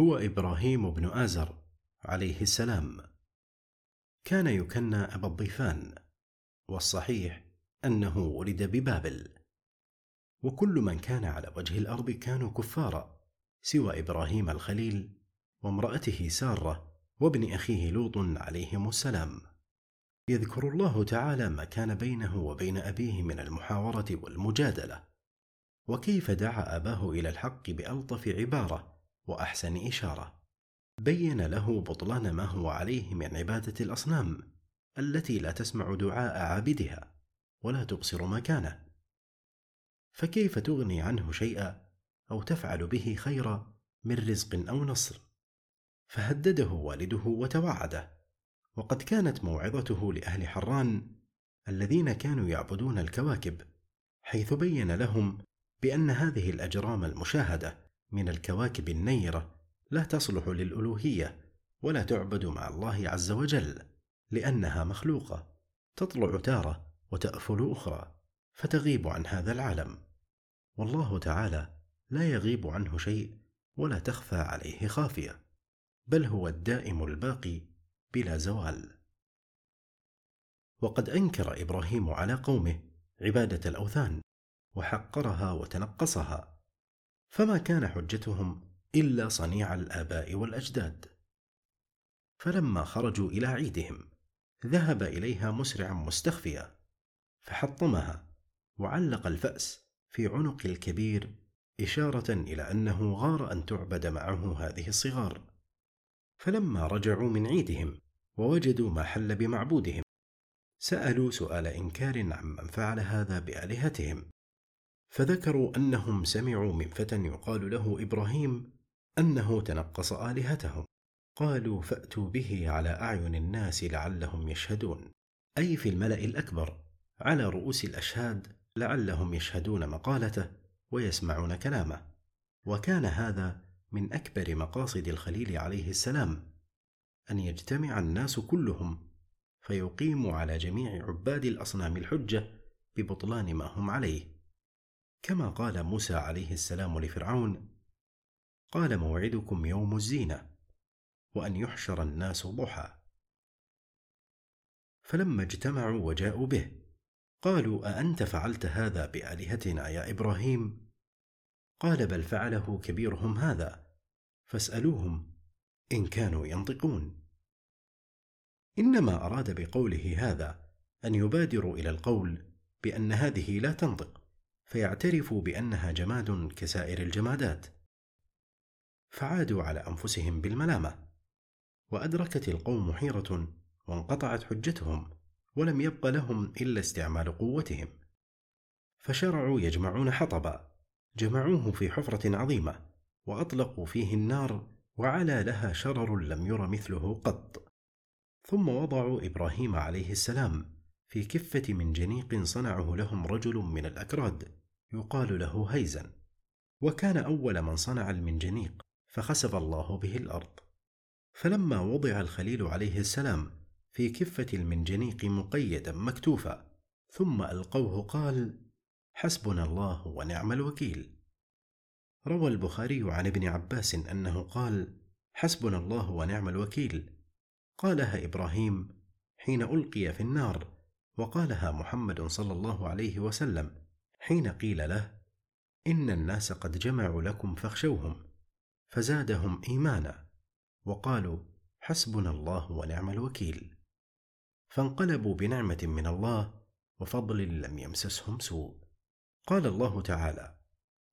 هو إبراهيم بن آزر عليه السلام. كان يكنى أبا الضيفان والصحيح أنه ولد ببابل. وكل من كان على وجه الأرض كانوا كفارا سوى إبراهيم الخليل وامرأته سارة وابن أخيه لوط عليهم السلام. يذكر الله تعالى ما كان بينه وبين أبيه من المحاورة والمجادلة وكيف دعا أباه إلى الحق بألطف عبارة. وأحسن إشارة. بين له بطلان ما هو عليه من عبادة الأصنام التي لا تسمع دعاء عابدها ولا تبصر مكانه. فكيف تغني عنه شيئا أو تفعل به خيرا من رزق أو نصر؟ فهدده والده وتوعده. وقد كانت موعظته لأهل حران الذين كانوا يعبدون الكواكب حيث بين لهم بأن هذه الأجرام المشاهدة من الكواكب النيرة لا تصلح للألوهية ولا تعبد مع الله عز وجل لأنها مخلوقة تطلع تارة وتأفل أخرى فتغيب عن هذا العالم. والله تعالى لا يغيب عنه شيء ولا تخفى عليه خافية بل هو الدائم الباقي بلا زوال. وقد أنكر إبراهيم على قومه عبادة الأوثان وحقرها وتنقصها. فما كان حجتهم إلا صنيع الآباء والأجداد. فلما خرجوا إلى عيدهم ذهب إليها مسرعا مستخفيا فحطمها وعلق الفأس في عنق الكبير إشارة إلى أنه غار أن تعبد معه هذه الصغار. فلما رجعوا من عيدهم ووجدوا ما حل بمعبودهم سألوا سؤال إنكار عمن فعل هذا بآلهتهم. فذكروا أنهم سمعوا من فتى يقال له إبراهيم أنه تنقص آلهتهم. قالوا فأتوا به على أعين الناس لعلهم يشهدون. أي في الملأ الأكبر على رؤوس الأشهاد لعلهم يشهدون مقالته ويسمعون كلامه. وكان هذا من أكبر مقاصد الخليل عليه السلام أن يجتمع الناس كلهم فيقيموا على جميع عباد الأصنام الحجة ببطلان ما هم عليه. كما قال موسى عليه السلام لفرعون قال موعدكم يوم الزينة وأن يحشر الناس ضحى. فلما اجتمعوا وجاءوا به قالوا أأنت فعلت هذا بآلهتنا يا إبراهيم؟ قال بل فعله كبيرهم هذا فاسألوهم إن كانوا ينطقون. إنما أراد بقوله هذا أن يبادروا إلى القول بأن هذه لا تنطق. فيعترفوا بأنها جماد كسائر الجمادات. فعادوا على أنفسهم بالملامة. وأدركت القوم حيرة وانقطعت حجتهم ولم يبق لهم إلا استعمال قوتهم. فشرعوا يجمعون حطبا جمعوه في حفرة عظيمة وأطلقوا فيه النار وعلى لها شرر لم ير مثله قط. ثم وضعوا إبراهيم عليه السلام في كفة من جنيق صنعه لهم رجل من الأكراد يقال له هيزن. وكان أول من صنع المنجنيق فخسف الله به الأرض. فلما وضع الخليل عليه السلام في كفة المنجنيق مقيدا مكتوفا ثم ألقوه قال حسبنا الله ونعم الوكيل. روى البخاري عن ابن عباس أنه قال حسبنا الله ونعم الوكيل. قالها إبراهيم حين ألقي في النار وقالها محمد صلى الله عليه وسلم حين قيل له إن الناس قد جمعوا لكم فاخشوهم فزادهم إيمانا وقالوا حسبنا الله ونعم الوكيل. فانقلبوا بنعمة من الله وفضل لم يمسسهم سوء. قال الله تعالى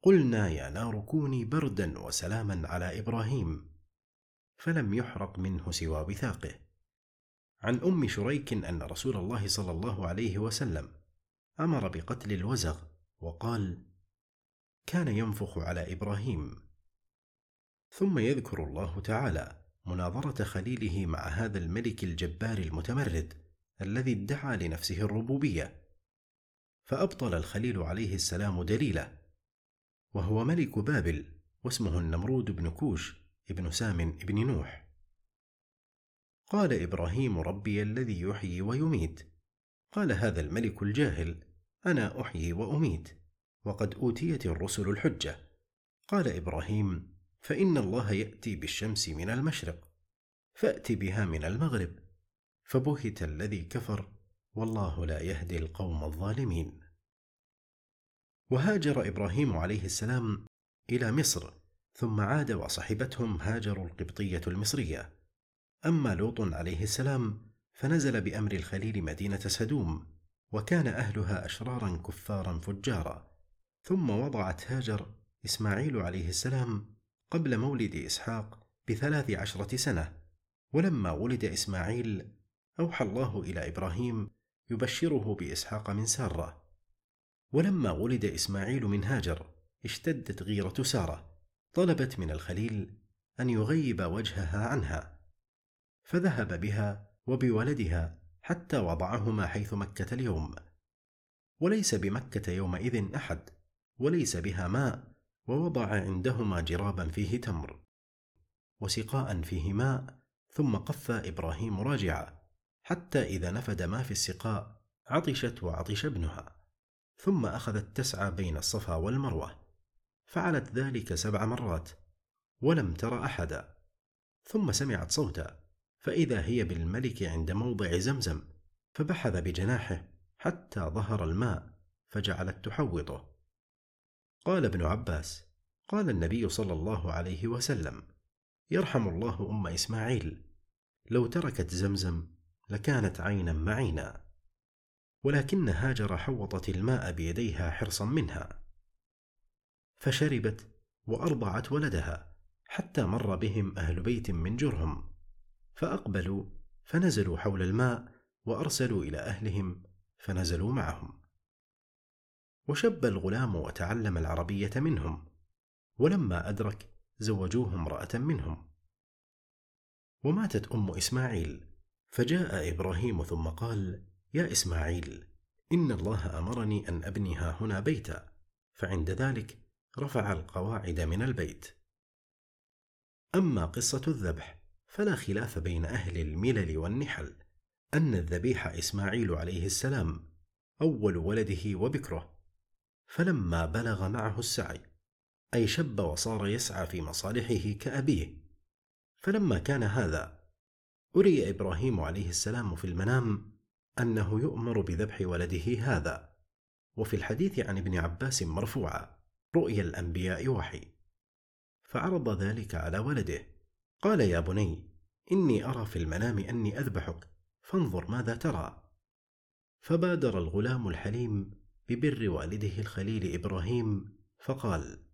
قلنا يا نار كوني بردا وسلاما على إبراهيم فلم يحرق منه سوى وثاقه. عن أم شريك أن رسول الله صلى الله عليه وسلم أمر بقتل الوزغ وقال كان ينفخ على إبراهيم. ثم يذكر الله تعالى مناظرة خليله مع هذا الملك الجبار المتمرد الذي ادعى لنفسه الربوبية. فأبطل الخليل عليه السلام دليله وهو ملك بابل واسمه النمرود بن كوش ابن سام ابن نوح. قال إبراهيم ربي الذي يحيي ويميت. قال هذا الملك الجاهل أنا أحيي وأميت وقد أوتيت الرسل الحجة. قال إبراهيم فإن الله يأتي بالشمس من المشرق فأت بها من المغرب فبهت الذي كفر والله لا يهدي القوم الظالمين. وهاجر إبراهيم عليه السلام إلى مصر ثم عاد وصحبتهم هاجر القبطية المصرية. أما لوط عليه السلام فنزل بأمر الخليل مدينة سدوم وكان أهلها أشرارا كفارا فجارا ثم وضعت هاجر إسماعيل عليه السلام قبل مولد إسحاق بثلاث عشرة سنة ولما ولد إسماعيل أوحى الله إلى إبراهيم يبشره بإسحاق من سارة. ولما ولد إسماعيل من هاجر اشتدت غيرة سارة طلبت من الخليل أن يغيب وجهها عنها. فذهب بها وبولدها حتى وضعهما حيث مكة اليوم. وليس بمكة يومئذ أحد وليس بها ماء ووضع عندهما جرابا فيه تمر. وسقاء فيه ماء ثم قف إبراهيم راجعا حتى إذا نفد ما في السقاء عطشت وعطش ابنها. ثم أخذت تسعى بين الصفا والمروة. فعلت ذلك سبع مرات ولم تر أحدا. ثم سمعت صوتا. فإذا هي بالملك عند موضع زمزم فبحث بجناحه حتى ظهر الماء فجعلت تحوطه. قال ابن عباس قال النبي صلى الله عليه وسلم يرحم الله أم إسماعيل لو تركت زمزم لكانت عينا معينا ولكن هاجر حوطت الماء بيديها حرصا منها. فشربت وأرضعت ولدها حتى مر بهم أهل بيت من جرهم. فأقبلوا فنزلوا حول الماء وأرسلوا إلى أهلهم فنزلوا معهم. وشب الغلام وتعلم العربية منهم ولما أدرك زوجوه امرأة منهم. وماتت أم إسماعيل فجاء إبراهيم ثم قال يا إسماعيل إن الله أمرني أن ابني ها هنا بيتا فعند ذلك رفع القواعد من البيت. أما قصة الذبح فلا خلاف بين أهل الملل والنحل أن الذبيح إسماعيل عليه السلام أول ولده وبكره فلما بلغ معه السعي أي شب وصار يسعى في مصالحه كأبيه. فلما كان هذا أري إبراهيم عليه السلام في المنام أنه يؤمر بذبح ولده هذا وفي الحديث عن ابن عباس مرفوعا رؤيا الأنبياء وحي. فعرض ذلك على ولده قال يا بني إني أرى في المنام أني أذبحك فانظر ماذا ترى. فبادر الغلام الحليم ببر والده الخليل إبراهيم فقال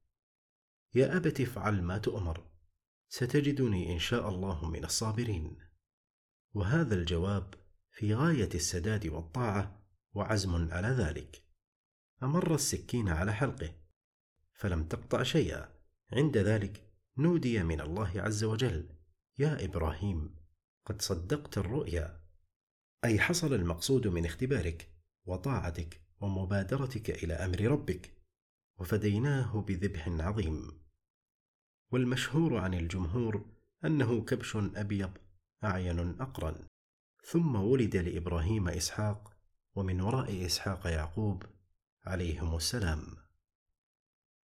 يا ابت افعل ما تؤمر ستجدني إن شاء الله من الصابرين. وهذا الجواب في غاية السداد والطاعة وعزم على ذلك. أمر السكين على حلقه فلم تقطع شيئا. عند ذلك نودي من الله عز وجل يا إبراهيم قد صدقت الرؤيا. أي حصل المقصود من اختبارك وطاعتك ومبادرتك إلى أمر ربك وفديناه بذبح عظيم. والمشهور عن الجمهور أنه كبش أبيض أعين أقرن. ثم ولد لإبراهيم إسحاق ومن وراء إسحاق يعقوب عليهم السلام.